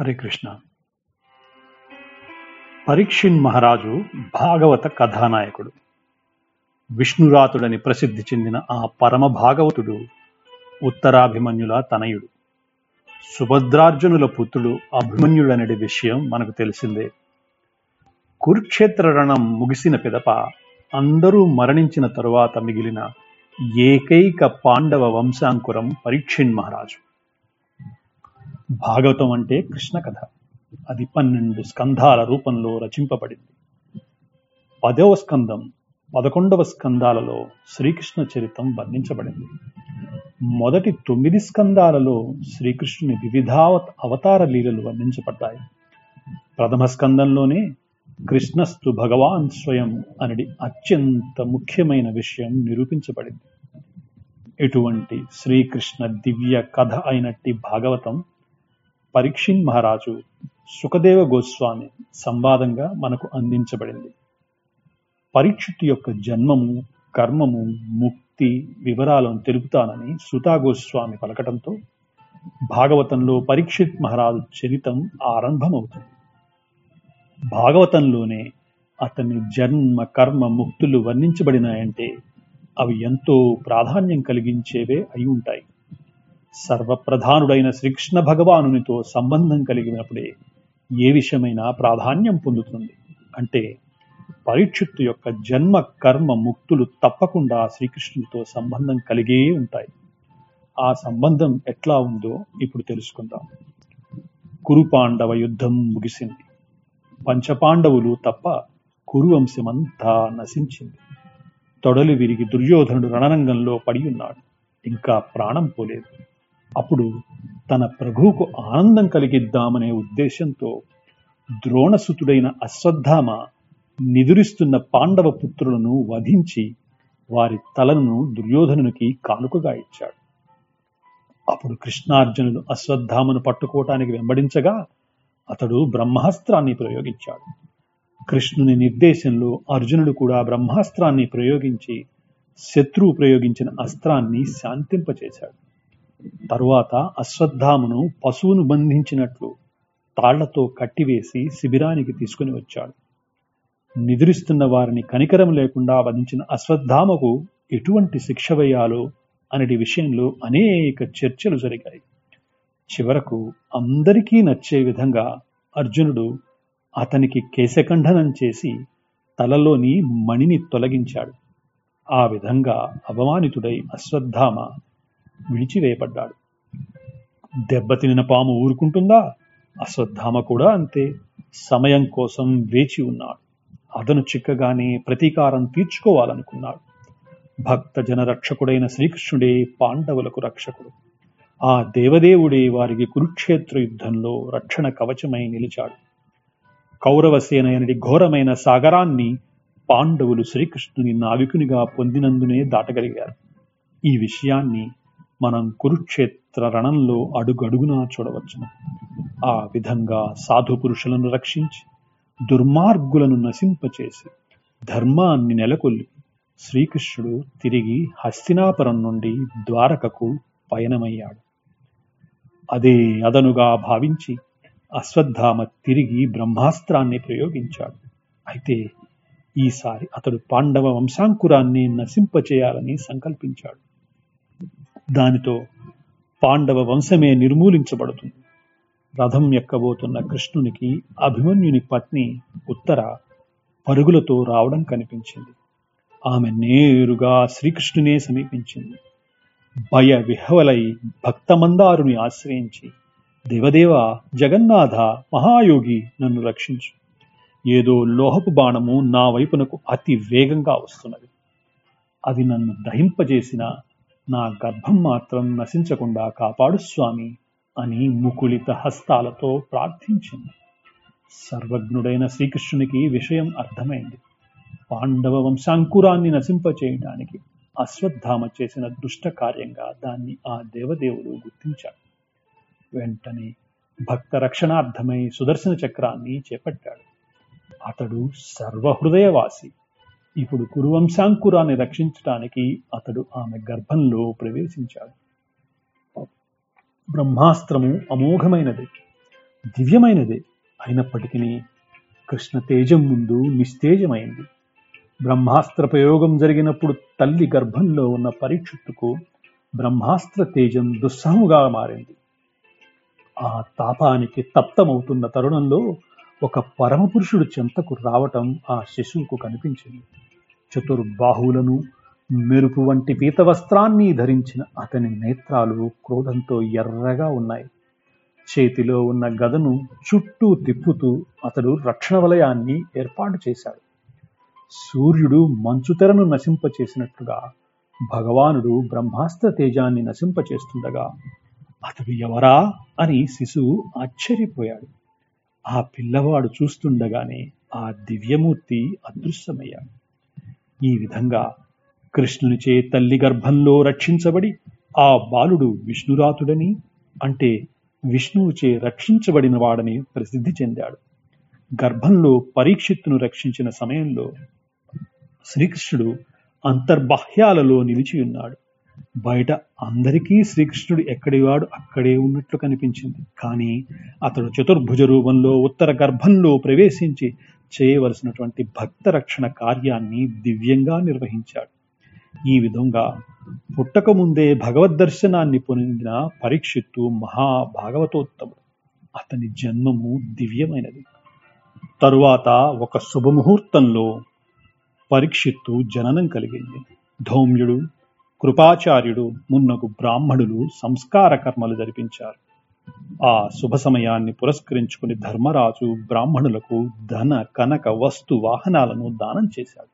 హరే కృష్ణ. పరీక్షిన్ మహారాజు భాగవత కథానాయకుడు. విష్ణురాతుడని ప్రసిద్ధి చెందిన ఆ పరమ భాగవతుడు ఉత్తరాభిమన్యుల తనయుడు. సుభద్రార్జునుల పుత్రుడు అభిమన్యుడనే విషయం మనకు తెలిసిందే. కురుక్షేత్ర రణం ముగిసిన పిదప అందరూ మరణించిన తరువాత మిగిలిన ఏకైక పాండవ వంశాంకురం పరీక్షిన్ మహారాజు. భాగవతం అంటే కృష్ణ కథ. అది పన్నెండు స్కంధాల రూపంలో రచింపబడింది. పదవ స్కందం పదకొండవ స్కందాలలో శ్రీకృష్ణ చరితం వర్ణించబడింది. మొదటి తొమ్మిది స్కందాలలో శ్రీకృష్ణుని వివిధావ అవతార లీలలు వర్ణించబడ్డాయి. ప్రథమ స్కందంలోనే కృష్ణస్తు భగవాన్ స్వయం అనేది అత్యంత ముఖ్యమైన విషయం నిరూపించబడింది. ఇటువంటి శ్రీకృష్ణ దివ్య కథ అయినట్టి భాగవతం పరీక్షిన్ మహారాజు సుఖదేవ గోస్వామి సంవాదంగా మనకు అందించబడింది. పరీక్షిత్ యొక్క జన్మము కర్మము ముక్తి వివరాలను తెలుపుతానని సుతా గోస్వామి పలకటంతో భాగవతంలో పరీక్షిత్ మహారాజు చరితం ఆరంభమవుతుంది. భాగవతంలోనే అతని జన్మ కర్మ ముక్తులు వర్ణించబడినాయంటే అవి ఎంతో ప్రాధాన్యం కలిగించేవే అయి ఉంటాయి. సర్వప్రధానుడైన శ్రీకృష్ణ భగవానునితో సంబంధం కలిగినప్పుడే ఏ విషయమైనా ప్రాధాన్యం పొందుతుంది. అంటే పరీక్షిత్తు యొక్క జన్మ కర్మ ముక్తులు తప్పకుండా శ్రీకృష్ణుడితో సంబంధం కలిగే ఉంటాయి. ఆ సంబంధం ఎట్లా ఉందో ఇప్పుడు తెలుసుకుందాం. కురుపాండవ యుద్ధం ముగిసింది. పంచపాండవులు తప్ప కురువంశమంతా నశించింది. తొడలు విరిగి దుర్యోధనుడు రణరంగంలో పడి ఉన్నాడు ఇంకా ప్రాణం పోలేదు. అప్పుడు తన ప్రభువుకు ఆనందం కలిగిద్దామనే ఉద్దేశంతో ద్రోణసుతుడైన అశ్వత్థామ నిదురిస్తున్న పాండవ పుత్రులను వధించి వారి తలను దుర్యోధనునికి కానుకగా ఇచ్చాడు. అప్పుడు కృష్ణార్జునుడు అశ్వత్థామను పట్టుకోవటానికి వెంబడించగా అతడు బ్రహ్మాస్త్రాన్ని ప్రయోగించాడు. కృష్ణుని నిర్దేశంలో అర్జునుడు కూడా బ్రహ్మాస్త్రాన్ని ప్రయోగించి శత్రువు ప్రయోగించిన అస్త్రాన్ని శాంతింపచేశాడు. తరువాత అశ్వత్థామను పశువును బంధించినట్లు తాళ్ళతో కట్టివేసి శిబిరానికి తీసుకుని వచ్చాడు. నిద్రిస్తున్న వారిని కనికరం లేకుండా వధించిన అశ్వత్థామకు ఎటువంటి శిక్ష వేయాలో అనేటి విషయంలో అనేక చర్చలు జరిగాయి. చివరకు అందరికీ నచ్చే విధంగా అర్జునుడు అతనికి కేశఖండనం చేసి తలలోని మణిని తొలగించాడు. ఆ విధంగా అవమానితుడై అశ్వత్థామ విడిచివేయబడ్డాడు. దెబ్బతినిన పాము ఊరుకుంటుందా? అశ్వత్థామ కూడా అంతే. సమయం కోసం వేచి ఉన్నాడు. అతను చిక్కగానే ప్రతీకారం తీర్చుకోవాలనుకున్నాడు. భక్త జన రక్షకుడైన శ్రీకృష్ణుడే పాండవులకు రక్షకుడు. ఆ దేవదేవుడే వారికి కురుక్షేత్ర యుద్ధంలో రక్షణ కవచమై నిలిచాడు. కౌరవసేనయనడి ఘోరమైన సాగరాన్ని పాండవులు శ్రీకృష్ణుని నావికునిగా పొందినందునే దాటగలిగారు. ఈ విషయాన్ని మనం కురుక్షేత్ర రణంలో అడుగడుగునా చూడవచ్చును. ఆ విధంగా సాధు పురుషులను రక్షించి దుర్మార్గులను నశింపచేసి ధర్మాన్ని నెలకొల్లి శ్రీకృష్ణుడు తిరిగి హస్తినాపురం నుండి ద్వారకకు పయనమయ్యాడు. అదే అదనుగా భావించి అశ్వత్థామ తిరిగి బ్రహ్మాస్త్రాన్ని ప్రయోగించాడు. అయితే ఈసారి అతడు పాండవ వంశాంకురాన్ని నశింపచేయాలని సంకల్పించాడు. దానితో పాండవ వంశమే నిర్మూలించబడుతుంది. రథం ఎక్కబోతున్న కృష్ణునికి అభిమన్యుని పత్ని ఉత్తర పరుగులతో రావడం కనిపించింది. ఆమె నేరుగా శ్రీకృష్ణునే సమీపించింది. భయ విహవలై భక్తమందారుని ఆశ్రయించి దేవదేవ జగన్నాథ మహాయోగి నన్ను రక్షించు. ఏదో లోహపు బాణము నా వైపునకు అతి వేగంగా వస్తున్నది. అది నన్ను దహింపజేసిన నా గర్భం మాత్రం నశించకుండా కాపాడు స్వామి అని ముకులిత హస్తాలతో ప్రార్థించింది. సర్వజ్ఞుడైన శ్రీకృష్ణునికి విషయం అర్థమైంది. పాండవ వంశాంకురాన్ని నశింపచేయడానికి అశ్వత్థామ చేసిన దుష్ట కార్యంగా దాన్ని ఆ దేవదేవుడు గుర్తించాడు. వెంటనే భక్త రక్షణార్థమై సుదర్శన చక్రాన్ని చేపట్టాడు. అతడు సర్వహృదయవాసి ఇప్పుడు కురువంశాంకురాన్ని రక్షించటానికి అతడు ఆమె గర్భంలో ప్రవేశించాడు. బ్రహ్మాస్త్రము అమోఘమైనది దివ్యమైనదే అయినప్పటికీ కృష్ణ తేజం ముందు నిస్తేజమైంది. బ్రహ్మాస్త్ర ప్రయోగం జరిగినప్పుడు తల్లి గర్భంలో ఉన్న పరీక్షిత్తుకు బ్రహ్మాస్త్ర తేజం దుస్సహముగా మారింది. ఆ తాపానికి తప్తమవుతున్న తరుణంలో ఒక పరమపురుషుడు చెంతకు రావటం ఆ శిశువుకు కనిపించింది. చతుర్బాహువులను మెరుపు వంటి పీత వస్త్రాన్ని ధరించిన అతని నేత్రాలు క్రోధంతో ఎర్రగా ఉన్నాయి. చేతిలో ఉన్న గదను చుట్టూ తిప్పుతూ అతడు రక్షణ వలయాన్ని ఏర్పాటు చేశాడు. సూర్యుడు మంచుతెరను నశింపచేసినట్లుగా భగవానుడు బ్రహ్మాస్త్ర తేజాన్ని నశింపచేస్తుండగా అతడు ఎవరా? అని శిశువు ఆశ్చర్యపోయాడు. ఆ పిల్లవాడు చూస్తుండగానే ఆ దివ్యమూర్తి అదృశ్యమయ్యాడు. ఈ విధంగా కృష్ణునిచే తల్లి గర్భంలో రక్షించబడి ఆ బాలుడు విష్ణురాతుడని అంటే విష్ణువుచే రక్షించబడిన వాడని ప్రసిద్ధి చెందాడు. గర్భంలో పరీక్షిత్తును రక్షించిన సమయంలో శ్రీకృష్ణుడు అంతర్బాహ్యాలలో నిలిచి ఉన్నాడు. బయట అందరికీ శ్రీకృష్ణుడు ఎక్కడివాడు అక్కడే ఉన్నట్లు కనిపించింది. కానీ అతడు చతుర్భుజ రూపంలో ఉత్తర గర్భంలో ప్రవేశించి చేయవలసినటువంటి భక్త రక్షణ కార్యాన్ని దివ్యంగా నిర్వహించాడు. ఈ విధంగా పుట్టకముందే భగవద్ దర్శనాన్ని పొందిన పరీక్షిత్తు మహాభాగవతోత్తముడు. అతని జన్మము దివ్యమైనది. తరువాత ఒక శుభముహూర్తంలో పరీక్షిత్తు జననం కలిగింది. ధౌమ్యుడు కృపాచార్యుడు మున్నగు బ్రాహ్మణులు సంస్కార కర్మలు జరిపించారు. ఆ శుభ సమయాన్ని పురస్కరించుకుని ధర్మరాజు బ్రాహ్మణులకు ధన కనక వస్తు వాహనాలను దానం చేశాడు.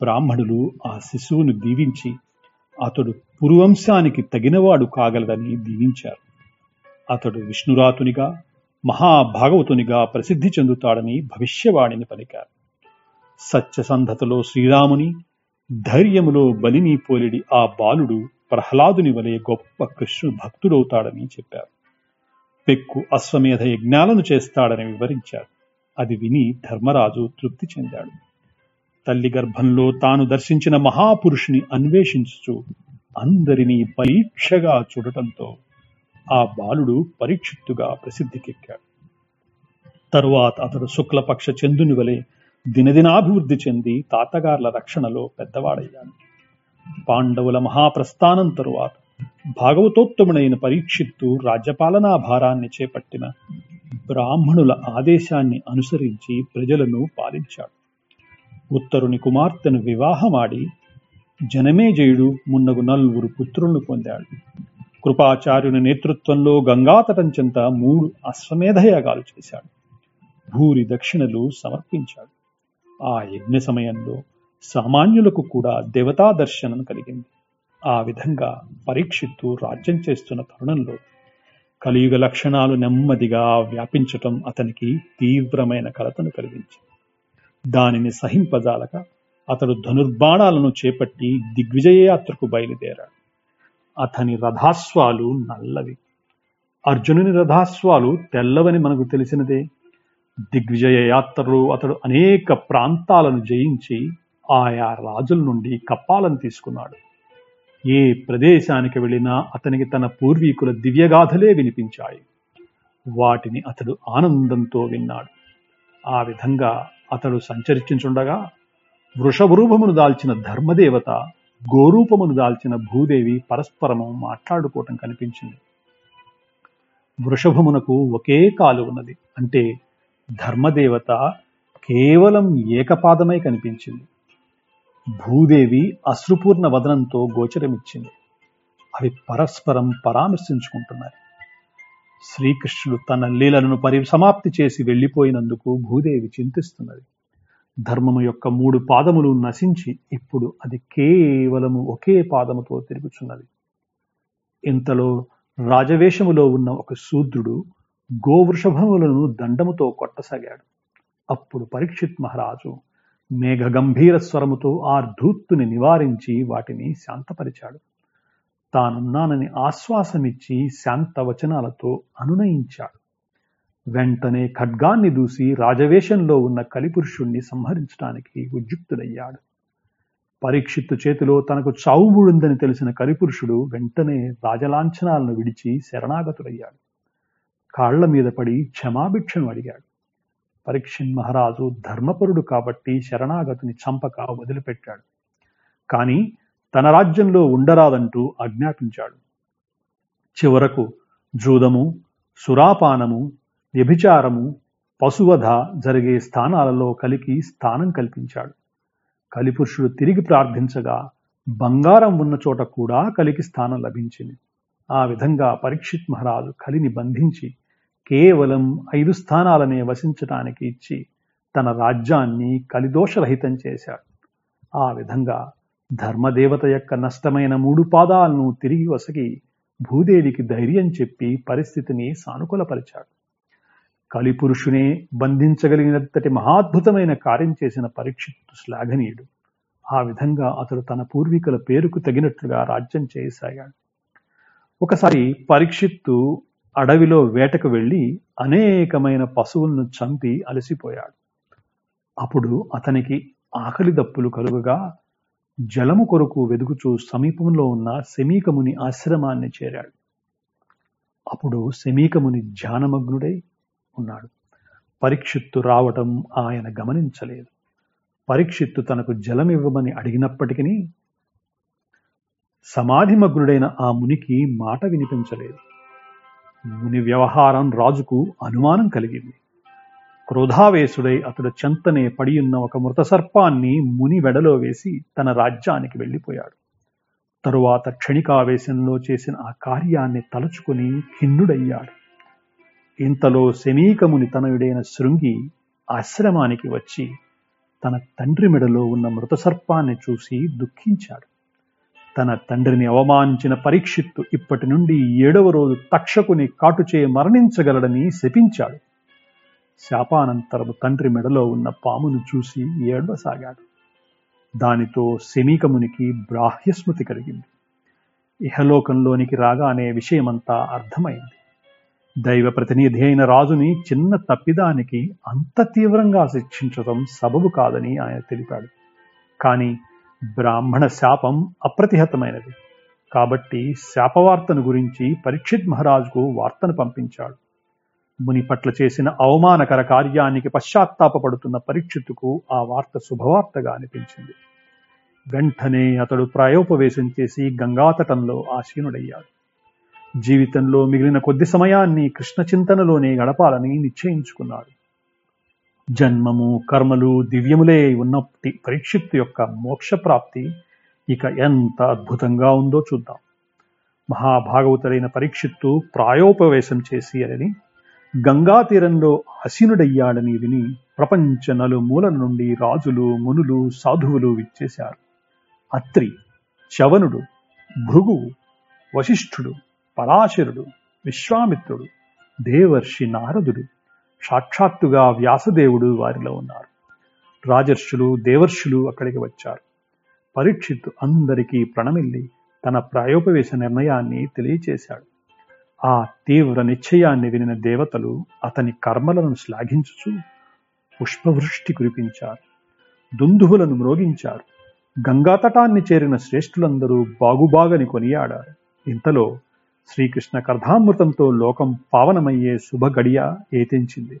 బ్రాహ్మణులు ఆ శిశువును దీవించి అతడు పురువంశానికి తగినవాడు కాగలదని దీవించారు. అతడు విష్ణురాతునిగా మహాభాగవతునిగా ప్రసిద్ధి చెందుతాడని భవిష్యవాణిని పలికారు. సత్యసంధతలో శ్రీరాముని ధైర్యములో బలిని పోలిడి ఆ బాలుడు ప్రహ్లాదుని వలె గొప్ప కృష్ణు భక్తుడవుతాడని చెప్పారు. పెక్కు అశ్వమేధ యజ్ఞాలను చేస్తాడని వివరించారు. అది విని ధర్మరాజు తృప్తి చెందాడు. తల్లి గర్భంలో తాను దర్శించిన మహాపురుషుని అన్వేషించుచు అందరినీ పరీక్షగా చూడటంతో ఆ బాలుడు పరీక్షిత్తుగా ప్రసిద్ధికెక్కాడు. తరువాత అతడు శుక్లపక్ష చందుని వలె దినదినాభివృద్ధి చెంది తాతగార్ల రక్షణలో పెద్దవాడయ్యాడు. పాండవుల మహాప్రస్థానం తరువాత భాగవతోత్తముడైన పరీక్షిత్తు రాజ్యపాలనా భారాన్ని చేపట్టిన బ్రాహ్మణుల ఆదేశాన్ని అనుసరించి ప్రజలను పాలించాడు. ఉత్తరుని కుమార్తెను వివాహమాడి జనమేజయుడు మున్నగు నలుగురు పుత్రులను పొందాడు. కృపాచార్యుని నేతృత్వంలో గంగాతటం చెంత మూడు అశ్వమేధయాగాలు చేశాడు. భూరి దక్షిణలు సమర్పించాడు. ఆ యజ్ఞ సమయంలో సామాన్యులకు కూడా దేవతా దర్శనం కలిగింది. ఆ విధంగా పరీక్షిత్తు రాజ్యం చేస్తున్న తరుణంలో కలియుగ లక్షణాలు నెమ్మదిగా వ్యాపించటం అతనికి తీవ్రమైన కలతను కలిగించింది. దానిని సహింపజాలక అతడు ధనుర్బాణాలను చేపట్టి దిగ్విజయ యాత్రకు బయలుదేరాడు. అతని రథాస్వాలు నల్లవి. అర్జునుని రథాస్వాలు తెల్లవని మనకు తెలిసినదే. దిగ్విజయ యాత్రలో అతడు అనేక ప్రాంతాలను జయించి ఆయా రాజుల నుండి కప్పాలను తీసుకున్నాడు. ఏ ప్రదేశానికి వెళ్ళినా అతనికి తన పూర్వీకుల దివ్యగాథలే వినిపించాయి. వాటిని అతడు ఆనందంతో విన్నాడు. ఆ విధంగా అతడు సంచరించుండగా వృషభరూపమును దాల్చిన ధర్మదేవత గోరూపమును దాల్చిన భూదేవి పరస్పరము మాట్లాడుకోవటం కనిపించింది. వృషభమునకు ఒకే కాలు ఉన్నది. అంటే ధర్మదేవత కేవలం ఏకపాదమై కనిపించింది. భూదేవి అశ్రుపూర్ణ వదనంతో గోచరమిచ్చింది. అవి పరస్పరం పరామర్శించుకుంటున్నాయి. శ్రీకృష్ణుడు తన లీలలను పరిసమాప్తి చేసి వెళ్ళిపోయినందుకు భూదేవి చింతిస్తున్నది. ధర్మము యొక్క మూడు పాదములు నశించి ఇప్పుడు అది కేవలము ఒకే పాదముతో తిరుగుచున్నది. ఇంతలో రాజవేషములో ఉన్న ఒక శూద్రుడు గోవృషభములను దండముతో కొట్టసాగాడు. అప్పుడు పరీక్షిత్ మహారాజు మేఘగంభీర స్వరముతో ఆ ధూర్తుని నివారించి వాటిని శాంతపరిచాడు. తానున్నానని ఆశ్వాసమిచ్చి శాంత వచనాలతో అనునయించాడు. వెంటనే ఖడ్గాన్ని దూసి రాజవేషంలో ఉన్న కలిపురుషుణ్ణి సంహరించడానికి ఉద్యుక్తుడయ్యాడు. పరీక్షిత్తు చేతిలో తనకు చావుబుడుందని తెలిసిన కలిపురుషుడు వెంటనే రాజలాంఛనాలను విడిచి శరణాగతుడయ్యాడు. కాళ్ళ మీద పడి క్షమాభిక్షను అడిగాడు. పరీక్షిన్ మహారాజు ధర్మపరుడు కాబట్టి శరణాగతిని చంపక వదిలిపెట్టాడు. కానీ తన రాజ్యంలో ఉండరాదంటూ ఆజ్ఞాపించాడు. చివరకు జూదము సురాపానము వ్యభిచారము పశువధ జరిగే స్థానాలలో కలికి స్థానం కల్పించాడు. కలిపురుషుడు తిరిగి ప్రార్థించగా బంగారం ఉన్న చోట కూడా కలికి స్థానం లభించింది. ఆ విధంగా పరీక్షిత్ మహారాజు కలిని బంధించి కేవలం ఐదు స్థానాలనే వసించటానికి ఇచ్చి తన రాజ్యాన్ని కలిదోషరహితం చేశాడు. ఆ విధంగా ధర్మదేవత యొక్క నష్టమైన మూడు పాదాలను తిరిగి వసగి భూదేవికి ధైర్యం చెప్పి పరిస్థితిని సానుకూలపరిచాడు. కలిపురుషునే బంధించగలిగినంతటి మహాద్భుతమైన కార్యం చేసిన పరీక్షిత్తు శ్లాఘనీయుడు. ఆ విధంగా అతడు తన పూర్వీకుల పేరుకు తగినట్లుగా రాజ్యం చేయసాగాడు ఒకసారి పరీక్షిత్తు అడవిలో వేటకు వెళ్ళి అనేకమైన పశువులను చంపి అలసిపోయాడు. అప్పుడు అతనికి ఆకలి దప్పులు కలుగగా జలము కొరకు వెదుగుచూ సమీపంలో ఉన్న శమీకముని ఆశ్రమాన్ని చేరాడు. అప్పుడు శమీకముని ధ్యానమగ్నుడై ఉన్నాడు. పరీక్షిత్తు రావటం ఆయన గమనించలేదు. పరీక్షిత్తు తనకు జలమివ్వమని అడిగినప్పటికీ సమాధిమగ్నుడైన ఆ మునికి మాట వినిపించలేదు. ముని వ్యవహారం రాజుకు అనుమానం కలిగింది. క్రోధావేశుడై అతడు చెంతనే పడియున్న ఒక మృత సర్పాన్ని ముని వెడలో వేసి తన రాజ్యానికి వెళ్ళిపోయాడు. తరువాత క్షణికావేశంలో చేసిన ఆ కార్యాన్ని తలుచుకుని ఖిన్నుడయ్యాడు. ఇంతలో శమీకముని తనయుడైన శృంగి ఆశ్రమానికి వచ్చి తన తండ్రి మెడలో ఉన్న మృత సర్పాన్ని చూసి దుఃఖించాడు. తన తండ్రిని అవమానించిన పరీక్షిత్తు ఇప్పటి నుండి ఏడవ రోజు తక్షకుని కాటుచే మరణించగలడని శపించాడు. శాపానంతరము తండ్రి మెడలో ఉన్న పామును చూసి ఏడవసాగాడు. దానితో శమీకమునికి బ్రాహ్యస్మృతి కలిగింది. ఇహలోకంలోనికి రాగానే విషయమంతా అర్థమైంది. దైవ ప్రతినిధి అయిన రాజుని చిన్న తప్పిదానికి అంత తీవ్రంగా శిక్షించడం సబబు కాదని ఆయన తెలిపాడు. కానీ బ్రాహ్మణ శాపం అప్రతిహతమైనది. కాబట్టి శాపవార్తను గురించి పరీక్షిత్ మహారాజుకు వార్తను పంపించాడు. ముని పట్ల చేసిన అవమానకర కార్యానికి పశ్చాత్తాపడుతున్న పరీక్షిత్తుకు ఆ వార్త శుభవార్తగా అనిపించింది. వెంటనే అతడు ప్రాయోపవేశం చేసి గంగాతటంలో ఆసీనుడయ్యాడు జీవితంలో మిగిలిన కొద్ది సమయాన్ని కృష్ణ చింతనలోనే గడపాలని నిశ్చయించుకున్నాడు. జన్మము కర్మలు దివ్యములే ఉన్నప్పటి పరీక్షిత్తు యొక్క మోక్ష ప్రాప్తి ఇక ఎంత అద్భుతంగా ఉందో చూద్దాం. మహాభాగవతుడైన పరీక్షిత్తు ప్రాయోపవేశం చేసి అని గంగా తీరంలో హసీనుడయ్యాడని విని ప్రపంచ నలుమూలల నుండి రాజులు మునులు సాధువులు విచ్చేశారు. అత్రి చవనుడు భృగువు వశిష్ఠుడు పరాశరుడు విశ్వామిత్రుడు దేవర్షి నారదుడు సాక్షాత్తుగా వ్యాసదేవుడు వారిలో ఉన్నారు. రాజర్షులు దేవర్షులు అక్కడికి వచ్చారు. పరీక్షిత్ అందరికీ ప్రణమిల్లి తన ప్రాయోపవేశ నిర్ణయాన్ని తెలియచేశాడు. ఆ తీవ్ర నిశ్చయాన్ని వినిన దేవతలు అతని కర్మలను శ్లాఘించుచు పుష్పవృష్టి కురిపించారు. దుందువులను మ్రోగించారు. గంగాతటాన్ని చేరిన శ్రేష్ఠులందరూ బాగుబాగని కొనియాడారు. ఇంతలో శ్రీకృష్ణ కర్ధామృతంతో లోకం పావనమయ్యే శుభ గడియ ఏతించింది.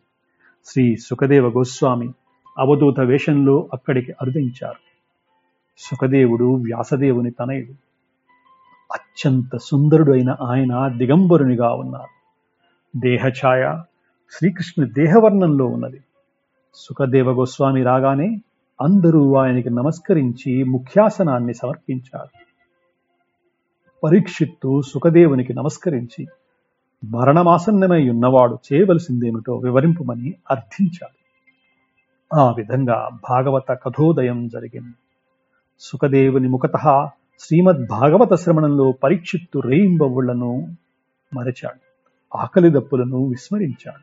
శ్రీ సుఖదేవ గోస్వామి అవధూత వేషంలో అక్కడికి అరుదించారు. సుఖదేవుడు వ్యాసదేవుని తనయుడు. అత్యంత సుందరుడైన ఆయన దిగంబరునిగా ఉన్నారు. దేహఛాయ శ్రీకృష్ణుని దేహవర్ణంలో ఉన్నది. సుఖదేవ గోస్వామి రాగానే అందరూ ఆయనకి నమస్కరించి ముఖ్యాసనాన్ని సమర్పించారు. పరీక్షిత్తు సుఖదేవునికి నమస్కరించి మరణమాసన్నమై ఉన్నవాడు చేయవలసిందేమిటో వివరింపుమని అర్థించాడు ఆ విధంగా భాగవత కథోదయం జరిగింది. సుఖదేవుని ముఖత శ్రీమద్ భాగవత శ్రవణంలో పరీక్షిత్తు రేయింబవుళ్ళను మరచాడు. ఆకలి దప్పులను విస్మరించాడు.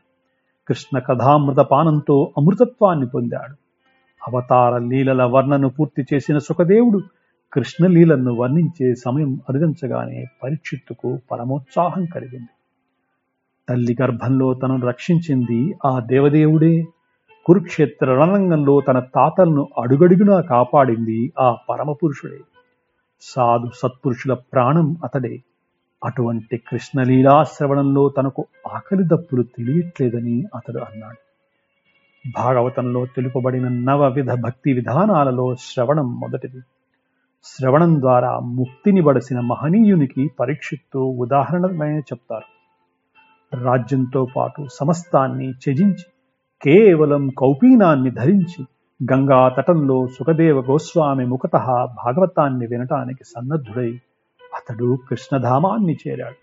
కృష్ణ కథామృత పానంతో అమృతత్వాన్ని పొందాడు. అవతార లీలల వర్ణను పూర్తి చేసిన సుఖదేవుడు కృష్ణలీలను వర్ణించే సమయం అరుదించగానే పరీక్షిత్తుకు పరమోత్సాహం కలిగింది. తల్లి గర్భంలో తనను రక్షించింది ఆ దేవదేవుడే. కురుక్షేత్ర రణరంగంలో తన తాతలను అడుగడుగునా కాపాడింది ఆ పరమపురుషుడే. సాధు సత్పురుషుల ప్రాణం అతడే. అటువంటి కృష్ణలీలా శ్రవణంలో తనకు ఆకలి దప్పులు తెలియట్లేదని అతడు అన్నాడు. భాగవతంలో తెలుపబడిన నవ విధ భక్తి విధానాలలో శ్రవణం మొదటిది. శ్రవణం ద్వారా ముక్తిని బడసిన మహనీయునికి పరీక్షిత్తు ఉదాహరణమైన చెప్తారు. రాజ్యంతో పాటు సమస్తాన్ని త్యజించి కేవలం కౌపీనాన్ని ధరించి గంగా తటంలో సుఖదేవ గోస్వామి ముఖత భాగవతాన్ని వినటానికి సన్నద్ధుడై అతడు కృష్ణధామాన్ని చేరాడు.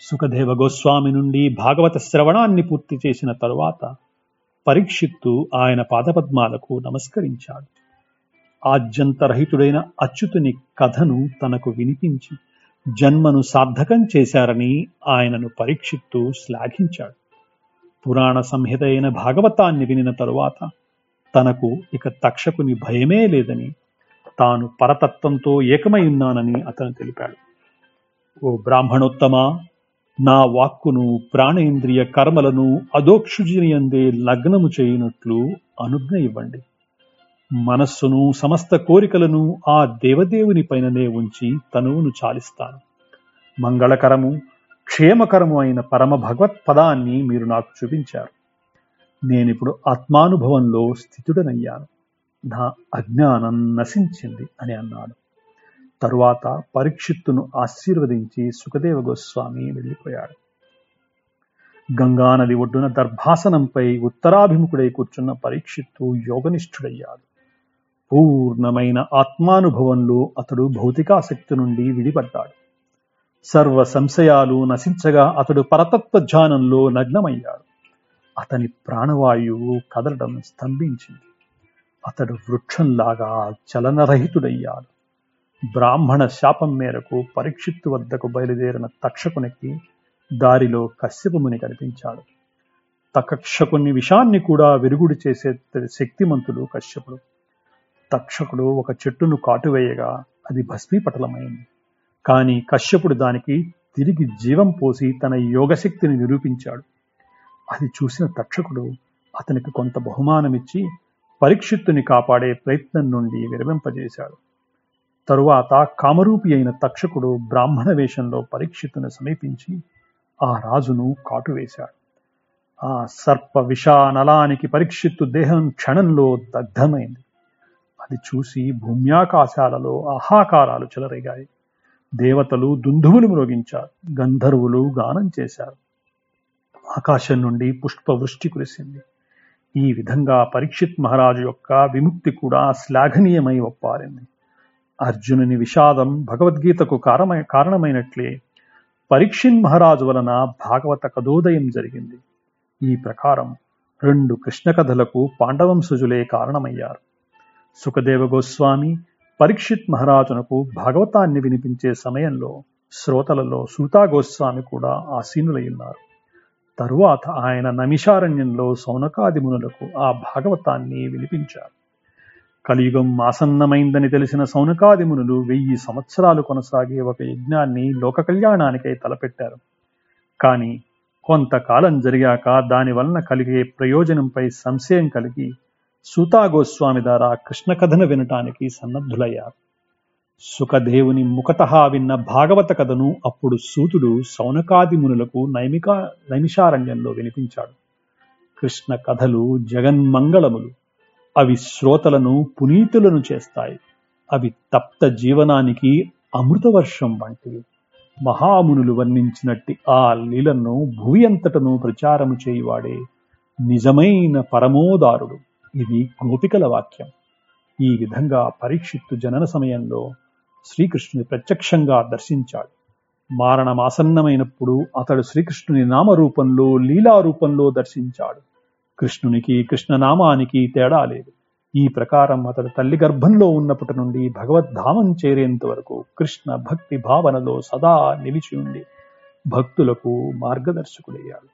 సుఖదేవ గోస్వామి నుండి భాగవత శ్రవణాన్ని పూర్తి చేసిన తరువాత పరీక్షిత్తు ఆయన పాదపద్మాలకు నమస్కరించాడు. ఆద్యంతరహితుడైన అచ్యుతుని కథను తనకు వినిపించి జన్మను సార్థకం చేశారని ఆయనను పరీక్షిత్తు శ్లాఘించాడు. పురాణ సంహిత అయిన భాగవతాన్ని వినిన తరువాత తనకు ఇక తక్షకుని భయమే లేదని తాను పరతత్వంతో ఏకమై ఉన్నానని అతను తెలిపాడు. ఓ బ్రాహ్మణోత్తమ నా వాక్కును ప్రాణేంద్రియ కర్మలను అదోక్షుజియందే లగ్నము చేయునట్లు అనుజ్ఞ ఇవ్వండి. మనస్సును సమస్త కోరికలను ఆ దేవదేవుని పైననే ఉంచి తనువును చాలిస్తాను. మంగళకరము క్షేమకరము అయిన పరమ భగవత్పదాన్ని మీరు నాకు చూపించారు. నేనిప్పుడు ఆత్మానుభవంలో స్థితుడనయ్యాను. నా అజ్ఞానం నశించింది అని అన్నాడు. తరువాత పరీక్షిత్తును ఆశీర్వదించి సుఖదేవ గోస్వామి వెళ్ళిపోయాడు. గంగానది ఒడ్డున దర్భాసనంపై ఉత్తరాభిముఖుడై కూర్చున్న పరీక్షిత్తు యోగనిష్ఠుడయ్యాడు. పూర్ణమైన ఆత్మానుభవంలో అతడు భౌతికాసక్తి నుండి విడిపడ్డాడు. సర్వ సంశయాలు నశించగా అతడు పరతత్వ ధ్యానంలో నగ్నమయ్యాడు. అతని ప్రాణవాయువు కదలడం స్తంభించింది. అతడు వృక్షంలాగా చలనరహితుడయ్యాడు. బ్రాహ్మణ శాపం మేరకు పరీక్షిత్తు వద్దకు బయలుదేరిన తక్షకునికి దారిలో కశ్యపముని కనిపించాడు. తక్షకుని విషాన్ని కూడా విరుగుడు చేసే శక్తిమంతుడు కశ్యపుడు. తక్షకుడు ఒక చెట్టును కాటువేయగా అది భస్మీపటలమైంది. కానీ కశ్యపుడు దానికి తిరిగి జీవం పోసి తన యోగశక్తిని నిరూపించాడు. అది చూసిన తక్షకుడు అతనికి కొంత బహుమానమిచ్చి పరీక్షిత్తుని కాపాడే ప్రయత్నం నుండి విరమింపజేశాడు. తరువాత కామరూపి అయిన తక్షకుడు బ్రాహ్మణ వేషంలో పరీక్షిత్తును సమీపించి ఆ రాజును కాటువేశాడు ఆ సర్ప విషానలానికి పరీక్షిత్తు దేహం క్షణంలో దగ్ధమైంది. అది చూసి భూమ్యాకాశాలలో ఆహాకారాలు చెలరేగాయి. దేవతలు దుందువులు మ్రోగించారు. గంధర్వులు గానం చేశారు. ఆకాశం నుండి పుష్పవృష్టి కురిసింది. ఈ విధంగా పరీక్షిత్ మహారాజు యొక్క విముక్తి కూడా శ్లాఘనీయమై ఒప్పారింది. అర్జునుని విషాదం భగవద్గీతకు కారమై కారణమైనట్లే పరీక్షిన్ మహారాజు వలన భాగవత కథోదయం జరిగింది. ఈ ప్రకారం రెండు కృష్ణ కథలకు పాండవంశజులే కారణమయ్యారు. సుఖదేవ గోస్వామి పరీక్షిత్ మహారాజునకు భాగవతాన్ని వినిపించే సమయంలో శ్రోతలలో సూతా గోస్వామి కూడా ఆసీనులై ఉన్నారు తరువాత ఆయన నమిషారణ్యంలో సౌనకాది మునులకు ఆ భాగవతాన్ని వినిపించారు. కలియుగం ఆసన్నమైందని తెలిసిన సౌనకాది మునులు వెయ్యి సంవత్సరాలు కొనసాగే ఒక యజ్ఞాన్ని లోక కళ్యాణానికై తలపెట్టారు. కానీ కొంతకాలం జరిగాక దాని వలన కలిగే ప్రయోజనంపై సంశయం కలిగి సూతాగోస్వామి ద్వారా కృష్ణ కథను వినటానికి సన్నద్ధులయ్యారు. సుఖదేవుని ముఖత విన్న భాగవత కథను అప్పుడు సూతుడు సౌనకాది మునులకు నైమిక నైమిషారణ్యంలో వినిపించాడు. కృష్ణ కథలు జగన్మంగళములు. అవి శ్రోతలను పునీతులను చేస్తాయి. అవి తప్త జీవనానికి అమృతవర్షం వంటివి. మహామునులు వర్ణించినట్టి ఆ లీలను భూమి అంతటను ప్రచారము చేయువాడే నిజమైన పరమోదారుడు. ఇది గోపికల వాక్యం. ఈ విధంగా పరీక్షిత్తు జనన సమయంలో శ్రీకృష్ణుని ప్రత్యక్షంగా దర్శించాడు. మారణమాసన్నమైనప్పుడు అతడు శ్రీకృష్ణుని నామరూపంలో లీలా రూపంలో దర్శించాడు. కృష్ణునికి కృష్ణనామానికి తేడా లేదు. ఈ ప్రకారం అతడు తల్లి గర్భంలో ఉన్నప్పటి నుండి భగవద్ధామం చేరేంత వరకు కృష్ణ భక్తి భావనలో సదా నిలిచి ఉండి భక్తులకు మార్గదర్శకుడయ్యాడు.